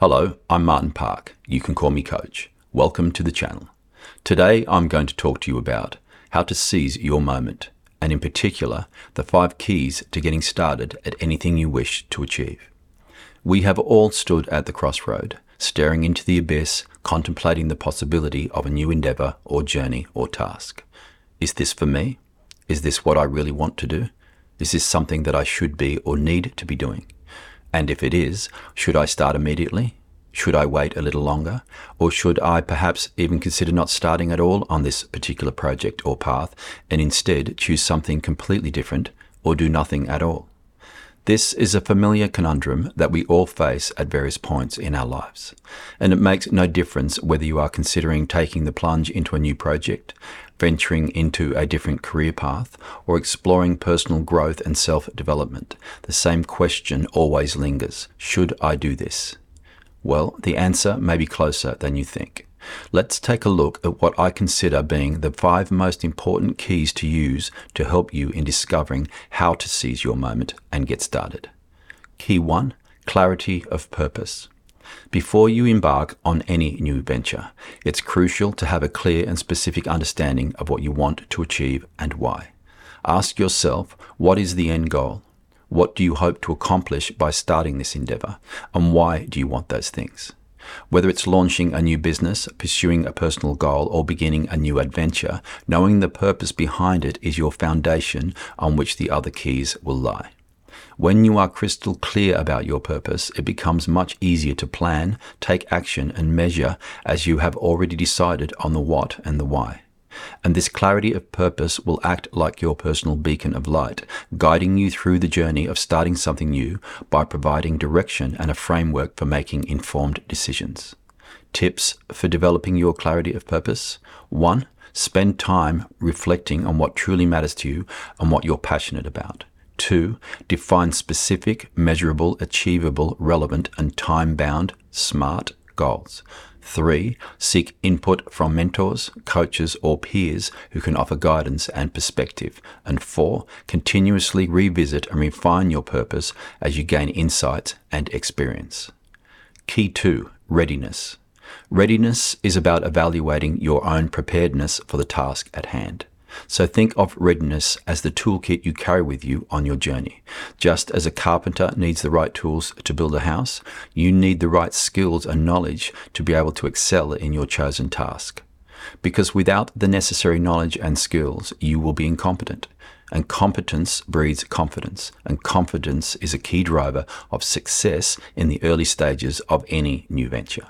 Hello, I'm Martin Park. You can call me Coach. Welcome to the channel. Today I'm going to talk to you about how to seize your moment, and in particular, the five keys to getting started at anything you wish to achieve. We have all stood at the crossroad, staring into the abyss, contemplating the possibility of a new endeavor or journey or task. Is this for me? Is this what I really want to do? Is this something that I should be or need to be doing? And if it is, should I start immediately? Should I wait a little longer? Or should I perhaps even consider not starting at all on this particular project or path and instead choose something completely different or do nothing at all? This is a familiar conundrum that we all face at various points in our lives. And it makes no difference whether you are considering taking the plunge into a new project, venturing into a different career path, or exploring personal growth and self development. The same question always lingers Should I do this? Well, the answer may be closer than you think. Let's take a look at what I consider being the five most important keys to use to help you in discovering how to seize your moment and get started. Key 1 Clarity of purpose. Before you embark on any new venture, it's crucial to have a clear and specific understanding of what you want to achieve and why. Ask yourself what is the end goal? What do you hope to accomplish by starting this endeavor? And why do you want those things? Whether it's launching a new business, pursuing a personal goal, or beginning a new adventure, knowing the purpose behind it is your foundation on which the other keys will lie. When you are crystal clear about your purpose, it becomes much easier to plan, take action, and measure as you have already decided on the what and the why. And this clarity of purpose will act like your personal beacon of light, guiding you through the journey of starting something new by providing direction and a framework for making informed decisions. Tips for developing your clarity of purpose 1. Spend time reflecting on what truly matters to you and what you're passionate about. 2. Define specific, measurable, achievable, relevant, and time bound, SMART goals. Three, seek input from mentors, coaches, or peers who can offer guidance and perspective. And four, continuously revisit and refine your purpose as you gain insights and experience. Key two, readiness. Readiness is about evaluating your own preparedness for the task at hand. So think of readiness as the toolkit you carry with you on your journey. Just as a carpenter needs the right tools to build a house, you need the right skills and knowledge to be able to excel in your chosen task. Because without the necessary knowledge and skills, you will be incompetent. And competence breeds confidence, and confidence is a key driver of success in the early stages of any new venture.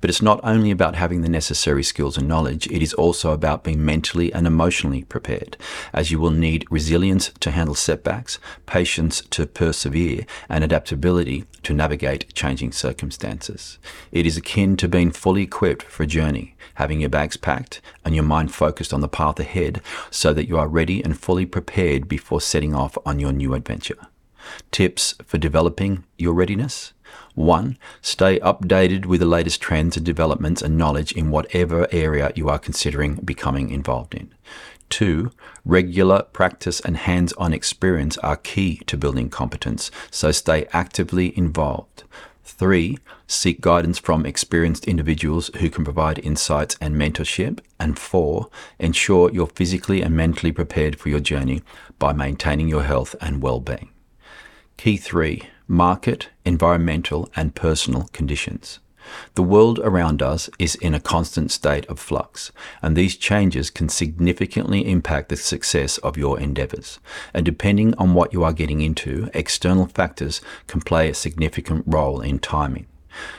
But it's not only about having the necessary skills and knowledge, it is also about being mentally and emotionally prepared, as you will need resilience to handle setbacks, patience to persevere, and adaptability to navigate changing circumstances. It is akin to being fully equipped for a journey, having your bags packed and your mind focused on the path ahead so that you are ready and fully prepared before setting off on your new adventure. Tips for developing your readiness? 1. Stay updated with the latest trends and developments and knowledge in whatever area you are considering becoming involved in. 2. Regular practice and hands on experience are key to building competence, so stay actively involved. 3. Seek guidance from experienced individuals who can provide insights and mentorship. And 4. Ensure you're physically and mentally prepared for your journey by maintaining your health and well being. Key 3 Market, environmental, and personal conditions. The world around us is in a constant state of flux, and these changes can significantly impact the success of your endeavors. And depending on what you are getting into, external factors can play a significant role in timing.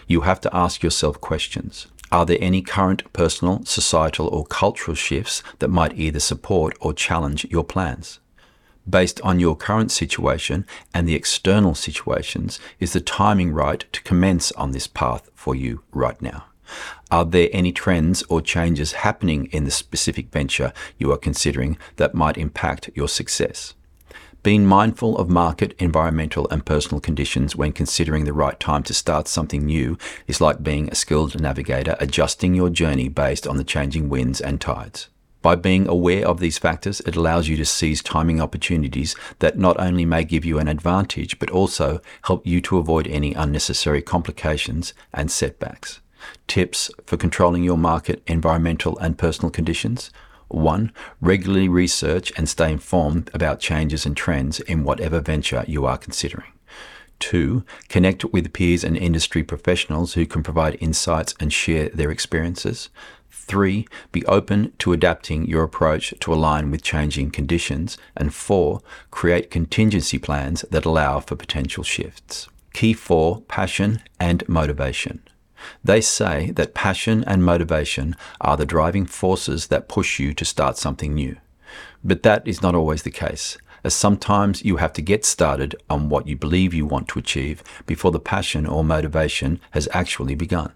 You have to ask yourself questions. Are there any current personal, societal, or cultural shifts that might either support or challenge your plans? Based on your current situation and the external situations, is the timing right to commence on this path for you right now? Are there any trends or changes happening in the specific venture you are considering that might impact your success? Being mindful of market, environmental, and personal conditions when considering the right time to start something new is like being a skilled navigator adjusting your journey based on the changing winds and tides. By being aware of these factors, it allows you to seize timing opportunities that not only may give you an advantage, but also help you to avoid any unnecessary complications and setbacks. Tips for controlling your market, environmental, and personal conditions. 1. Regularly research and stay informed about changes and trends in whatever venture you are considering. 2. Connect with peers and industry professionals who can provide insights and share their experiences. 3. Be open to adapting your approach to align with changing conditions. And 4. Create contingency plans that allow for potential shifts. Key 4 Passion and Motivation. They say that passion and motivation are the driving forces that push you to start something new. But that is not always the case, as sometimes you have to get started on what you believe you want to achieve before the passion or motivation has actually begun.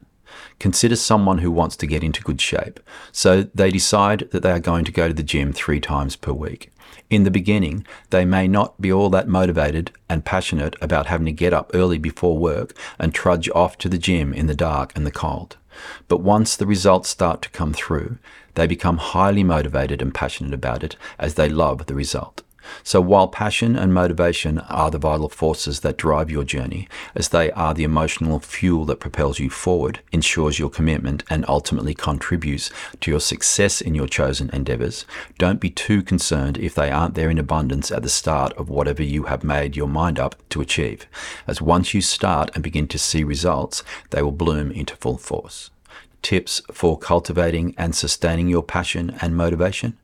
Consider someone who wants to get into good shape, so they decide that they are going to go to the gym three times per week. In the beginning, they may not be all that motivated and passionate about having to get up early before work and trudge off to the gym in the dark and the cold. But once the results start to come through, they become highly motivated and passionate about it as they love the result. So while passion and motivation are the vital forces that drive your journey, as they are the emotional fuel that propels you forward, ensures your commitment, and ultimately contributes to your success in your chosen endeavors, don't be too concerned if they aren't there in abundance at the start of whatever you have made your mind up to achieve, as once you start and begin to see results, they will bloom into full force. Tips for cultivating and sustaining your passion and motivation?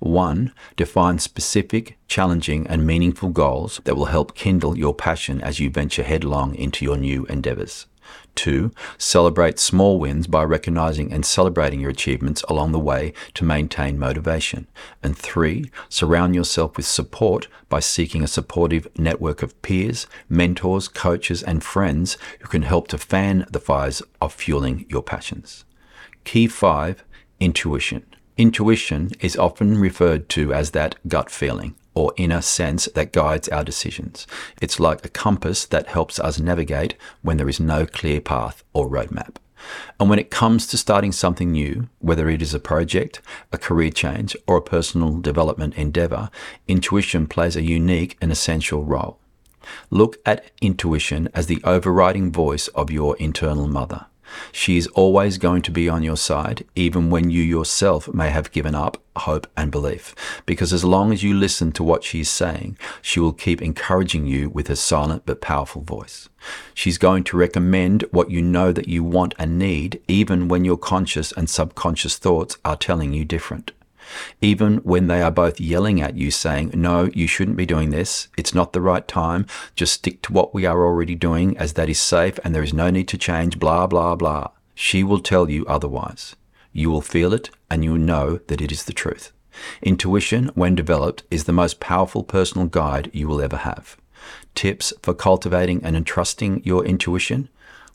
1. Define specific, challenging, and meaningful goals that will help kindle your passion as you venture headlong into your new endeavors. 2. Celebrate small wins by recognizing and celebrating your achievements along the way to maintain motivation. And 3. Surround yourself with support by seeking a supportive network of peers, mentors, coaches, and friends who can help to fan the fires of fueling your passions. Key 5 Intuition. Intuition is often referred to as that gut feeling or inner sense that guides our decisions. It's like a compass that helps us navigate when there is no clear path or roadmap. And when it comes to starting something new, whether it is a project, a career change, or a personal development endeavor, intuition plays a unique and essential role. Look at intuition as the overriding voice of your internal mother. She is always going to be on your side, even when you yourself may have given up hope and belief. Because as long as you listen to what she is saying, she will keep encouraging you with her silent but powerful voice. She's going to recommend what you know that you want and need, even when your conscious and subconscious thoughts are telling you different even when they are both yelling at you saying, no, you shouldn't be doing this. It's not the right time. Just stick to what we are already doing as that is safe and there is no need to change, blah, blah, blah. She will tell you otherwise. You will feel it and you will know that it is the truth. Intuition, when developed, is the most powerful personal guide you will ever have. Tips for cultivating and entrusting your intuition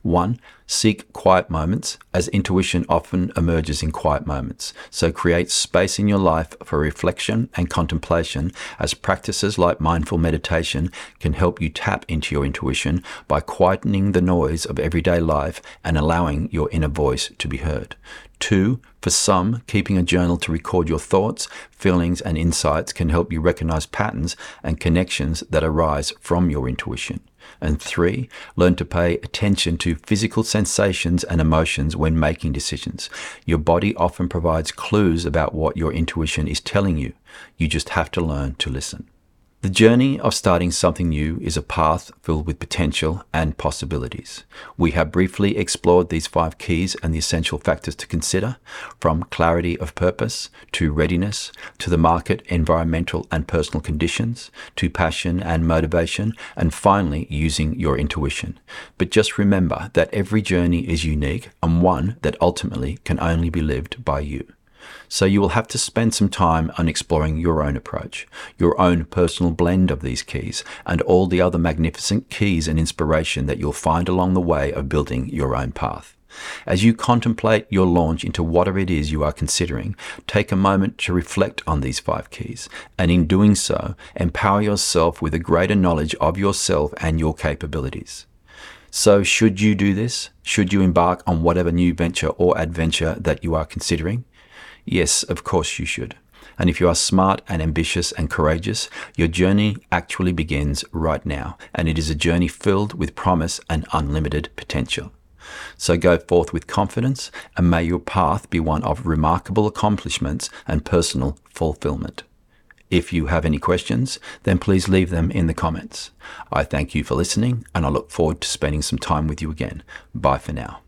one, seek quiet moments, as intuition often emerges in quiet moments. So create space in your life for reflection and contemplation, as practices like mindful meditation can help you tap into your intuition by quietening the noise of everyday life and allowing your inner voice to be heard. Two, for some, keeping a journal to record your thoughts, feelings, and insights can help you recognize patterns and connections that arise from your intuition. And three, learn to pay attention to physical sensations and emotions when making decisions. Your body often provides clues about what your intuition is telling you. You just have to learn to listen. The journey of starting something new is a path filled with potential and possibilities. We have briefly explored these five keys and the essential factors to consider, from clarity of purpose to readiness to the market, environmental, and personal conditions to passion and motivation, and finally using your intuition. But just remember that every journey is unique and one that ultimately can only be lived by you. So you will have to spend some time on exploring your own approach, your own personal blend of these keys, and all the other magnificent keys and inspiration that you'll find along the way of building your own path. As you contemplate your launch into whatever it is you are considering, take a moment to reflect on these five keys, and in doing so, empower yourself with a greater knowledge of yourself and your capabilities. So, should you do this? Should you embark on whatever new venture or adventure that you are considering? Yes, of course you should. And if you are smart and ambitious and courageous, your journey actually begins right now, and it is a journey filled with promise and unlimited potential. So go forth with confidence, and may your path be one of remarkable accomplishments and personal fulfillment. If you have any questions, then please leave them in the comments. I thank you for listening, and I look forward to spending some time with you again. Bye for now.